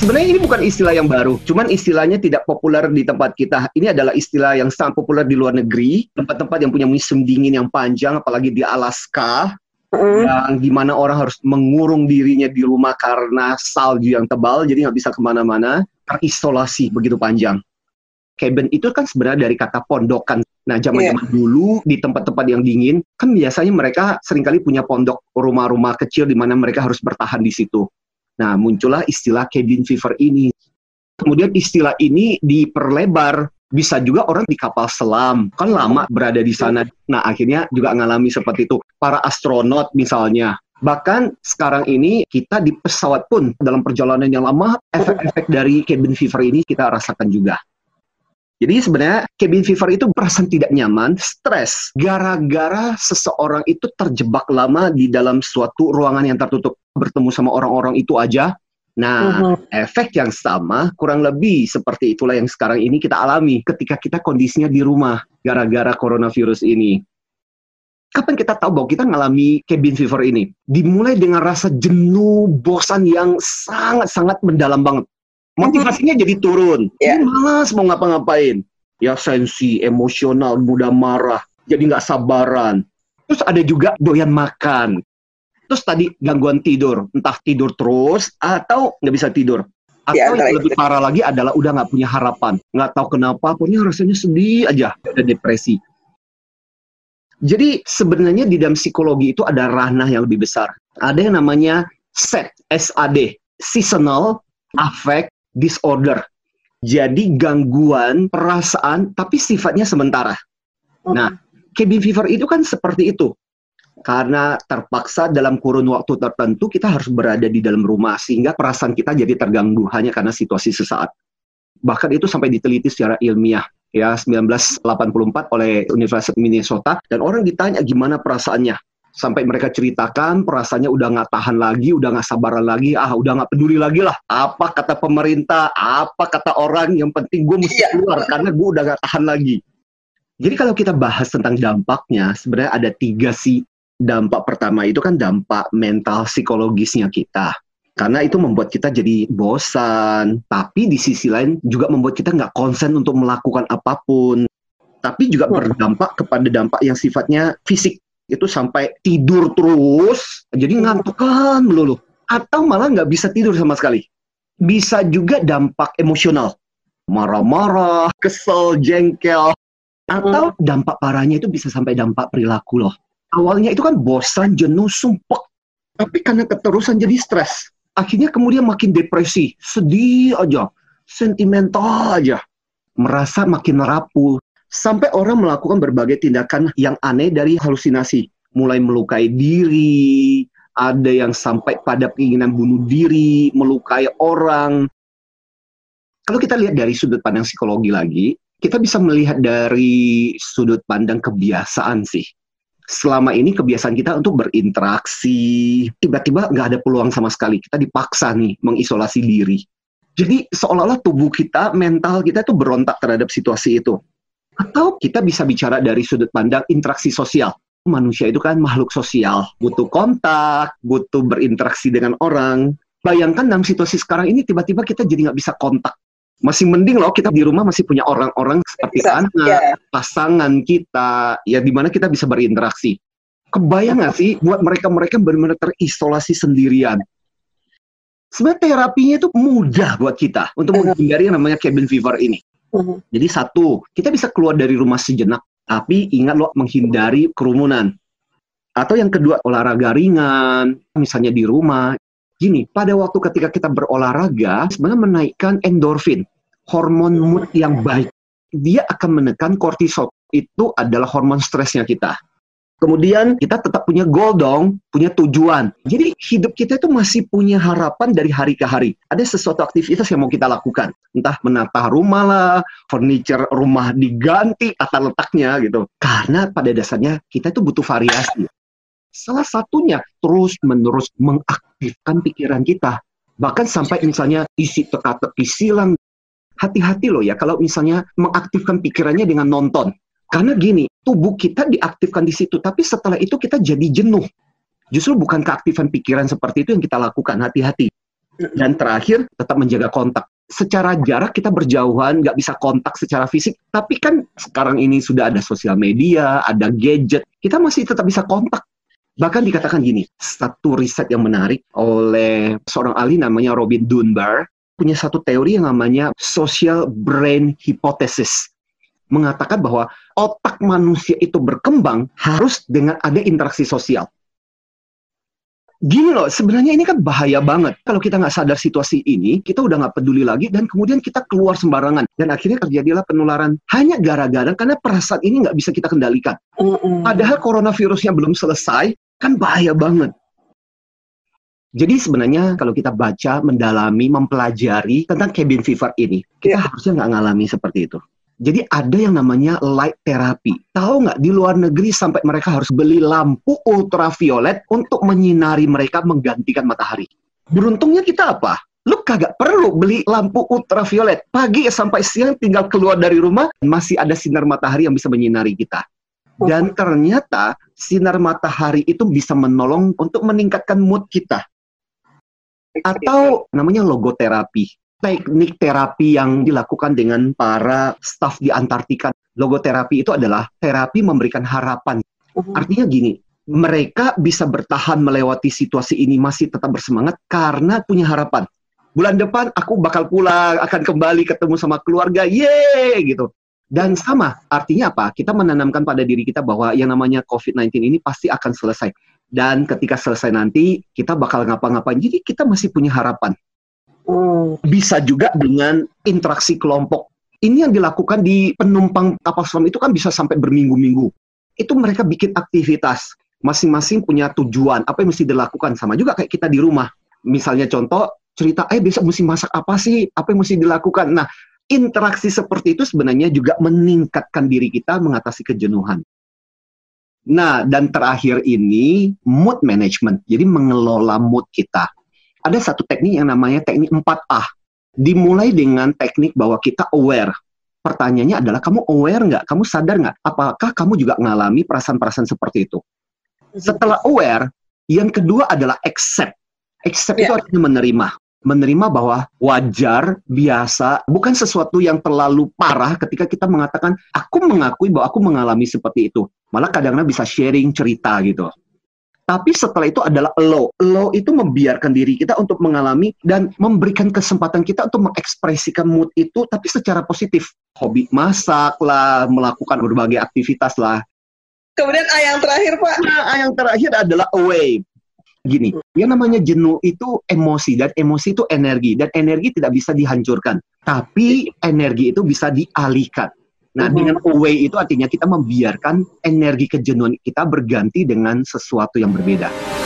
Sebenarnya ini bukan istilah yang baru, cuman istilahnya tidak populer di tempat kita. Ini adalah istilah yang sangat populer di luar negeri, tempat-tempat yang punya musim dingin yang panjang, apalagi di Alaska, mm. yang gimana orang harus mengurung dirinya di rumah karena salju yang tebal, jadi nggak bisa ke mana-mana, terisolasi begitu panjang. Cabin itu kan sebenarnya dari kata pondokan. Nah, zaman-zaman yeah. dulu di tempat-tempat yang dingin, kan biasanya mereka sering kali punya pondok rumah-rumah kecil di mana mereka harus bertahan di situ. Nah, muncullah istilah cabin fever ini. Kemudian istilah ini diperlebar bisa juga orang di kapal selam kan lama berada di sana. Nah akhirnya juga mengalami seperti itu. Para astronot misalnya. Bahkan sekarang ini kita di pesawat pun dalam perjalanan yang lama efek-efek dari cabin fever ini kita rasakan juga. Jadi sebenarnya cabin fever itu perasaan tidak nyaman, stres, gara-gara seseorang itu terjebak lama di dalam suatu ruangan yang tertutup, bertemu sama orang-orang itu aja. Nah, uh-huh. efek yang sama kurang lebih seperti itulah yang sekarang ini kita alami ketika kita kondisinya di rumah gara-gara coronavirus ini. Kapan kita tahu bahwa kita mengalami cabin fever ini? Dimulai dengan rasa jenuh, bosan yang sangat-sangat mendalam banget motivasinya jadi turun. Yeah. Jadi malas mau ngapa-ngapain. Ya sensi, emosional, mudah marah, jadi nggak sabaran. Terus ada juga doyan makan. Terus tadi gangguan tidur, entah tidur terus atau nggak bisa tidur. Atau ya, yang lebih parah lagi adalah udah nggak punya harapan, nggak tahu kenapa, pokoknya rasanya sedih aja, ada depresi. Jadi sebenarnya di dalam psikologi itu ada ranah yang lebih besar. Ada yang namanya SAD, SAD, seasonal affect disorder. Jadi gangguan perasaan tapi sifatnya sementara. Okay. Nah, cabin fever itu kan seperti itu. Karena terpaksa dalam kurun waktu tertentu kita harus berada di dalam rumah sehingga perasaan kita jadi terganggu hanya karena situasi sesaat. Bahkan itu sampai diteliti secara ilmiah ya 1984 oleh Universitas Minnesota dan orang ditanya gimana perasaannya sampai mereka ceritakan perasaannya udah nggak tahan lagi, udah nggak sabaran lagi, ah udah nggak peduli lagi lah. Apa kata pemerintah, apa kata orang, yang penting gue mesti iya. keluar karena gue udah nggak tahan lagi. Jadi kalau kita bahas tentang dampaknya, sebenarnya ada tiga sih. Dampak pertama itu kan dampak mental psikologisnya kita. Karena itu membuat kita jadi bosan, tapi di sisi lain juga membuat kita nggak konsen untuk melakukan apa pun. Tapi juga berdampak kepada dampak yang sifatnya fisik itu sampai tidur terus, jadi ngantuk kan melulu. Atau malah nggak bisa tidur sama sekali. Bisa juga dampak emosional. Marah-marah, kesel, jengkel. Atau hmm. dampak parahnya itu bisa sampai dampak perilaku loh. Awalnya itu kan bosan, jenuh, sumpah. Tapi karena keterusan jadi stres. Akhirnya kemudian makin depresi, sedih aja, sentimental aja. Merasa makin rapuh, sampai orang melakukan berbagai tindakan yang aneh dari halusinasi, mulai melukai diri, ada yang sampai pada keinginan bunuh diri, melukai orang. Kalau kita lihat dari sudut pandang psikologi lagi, kita bisa melihat dari sudut pandang kebiasaan sih. Selama ini kebiasaan kita untuk berinteraksi, tiba-tiba nggak ada peluang sama sekali. Kita dipaksa nih mengisolasi diri. Jadi seolah-olah tubuh kita, mental kita itu berontak terhadap situasi itu atau kita bisa bicara dari sudut pandang interaksi sosial. Manusia itu kan makhluk sosial, butuh kontak, butuh berinteraksi dengan orang. Bayangkan dalam situasi sekarang ini tiba-tiba kita jadi nggak bisa kontak. Masih mending loh kita di rumah masih punya orang-orang seperti bisa, anak, yeah. pasangan kita, ya di mana kita bisa berinteraksi. Kebayang nggak sih buat mereka-mereka benar-benar terisolasi sendirian? Sebenarnya terapinya itu mudah buat kita untuk menghindari yang namanya cabin fever ini. Uh-huh. Jadi satu, kita bisa keluar dari rumah sejenak, tapi ingat lo menghindari kerumunan. Atau yang kedua, olahraga ringan, misalnya di rumah. Gini, pada waktu ketika kita berolahraga, sebenarnya menaikkan endorfin, hormon mood yang baik. Dia akan menekan kortisol. Itu adalah hormon stresnya kita. Kemudian kita tetap punya goal dong, punya tujuan. Jadi hidup kita itu masih punya harapan dari hari ke hari. Ada sesuatu aktivitas yang mau kita lakukan. Entah menata rumah lah, furniture rumah diganti tata letaknya gitu. Karena pada dasarnya kita itu butuh variasi. Salah satunya terus menerus mengaktifkan pikiran kita. Bahkan sampai misalnya isi teka-teki silang. Hati-hati loh ya kalau misalnya mengaktifkan pikirannya dengan nonton. Karena gini, tubuh kita diaktifkan di situ, tapi setelah itu kita jadi jenuh. Justru bukan keaktifan pikiran seperti itu yang kita lakukan, hati-hati. Dan terakhir, tetap menjaga kontak. Secara jarak kita berjauhan, nggak bisa kontak secara fisik. Tapi kan sekarang ini sudah ada sosial media, ada gadget. Kita masih tetap bisa kontak. Bahkan dikatakan gini, satu riset yang menarik oleh seorang ahli namanya Robin Dunbar, punya satu teori yang namanya social brain hypothesis. Mengatakan bahwa otak manusia itu berkembang harus dengan ada interaksi sosial gini loh, sebenarnya ini kan bahaya banget. Kalau kita nggak sadar situasi ini, kita udah nggak peduli lagi, dan kemudian kita keluar sembarangan. Dan akhirnya terjadilah penularan hanya gara-gara karena perasaan ini nggak bisa kita kendalikan. Padahal coronavirusnya belum selesai, kan bahaya banget. Jadi sebenarnya kalau kita baca, mendalami, mempelajari tentang cabin fever ini, kita yeah. harusnya nggak ngalami seperti itu. Jadi ada yang namanya light therapy. Tahu nggak di luar negeri sampai mereka harus beli lampu ultraviolet untuk menyinari mereka menggantikan matahari. Beruntungnya kita apa? Lu kagak perlu beli lampu ultraviolet. Pagi sampai siang tinggal keluar dari rumah, masih ada sinar matahari yang bisa menyinari kita. Dan ternyata sinar matahari itu bisa menolong untuk meningkatkan mood kita. Atau namanya logoterapi teknik terapi yang dilakukan dengan para staf di Antartika. Logoterapi itu adalah terapi memberikan harapan. Uh-huh. Artinya gini, mereka bisa bertahan melewati situasi ini masih tetap bersemangat karena punya harapan. Bulan depan aku bakal pulang, akan kembali ketemu sama keluarga, ye gitu. Dan sama, artinya apa? Kita menanamkan pada diri kita bahwa yang namanya COVID-19 ini pasti akan selesai. Dan ketika selesai nanti, kita bakal ngapa-ngapain. Jadi kita masih punya harapan. Bisa juga dengan interaksi kelompok. Ini yang dilakukan di penumpang kapal selam itu kan bisa sampai berminggu-minggu. Itu mereka bikin aktivitas. Masing-masing punya tujuan. Apa yang mesti dilakukan. Sama juga kayak kita di rumah. Misalnya contoh, cerita, eh besok mesti masak apa sih? Apa yang mesti dilakukan? Nah, interaksi seperti itu sebenarnya juga meningkatkan diri kita mengatasi kejenuhan. Nah, dan terakhir ini mood management. Jadi mengelola mood kita ada satu teknik yang namanya teknik 4A. Dimulai dengan teknik bahwa kita aware. Pertanyaannya adalah kamu aware nggak? Kamu sadar nggak? Apakah kamu juga mengalami perasaan-perasaan seperti itu? Setelah aware, yang kedua adalah accept. Accept yeah. itu artinya menerima. Menerima bahwa wajar, biasa, bukan sesuatu yang terlalu parah ketika kita mengatakan, aku mengakui bahwa aku mengalami seperti itu. Malah kadang-kadang bisa sharing cerita gitu. Tapi setelah itu adalah low. Low itu membiarkan diri kita untuk mengalami dan memberikan kesempatan kita untuk mengekspresikan mood itu tapi secara positif. Hobi masak lah, melakukan berbagai aktivitas lah. Kemudian A yang terakhir Pak. Nah, A yang terakhir adalah away. Gini, yang namanya jenuh itu emosi dan emosi itu energi dan energi tidak bisa dihancurkan. Tapi energi itu bisa dialihkan. Nah, uh-huh. dengan away itu artinya kita membiarkan energi kejenuhan kita berganti dengan sesuatu yang berbeda.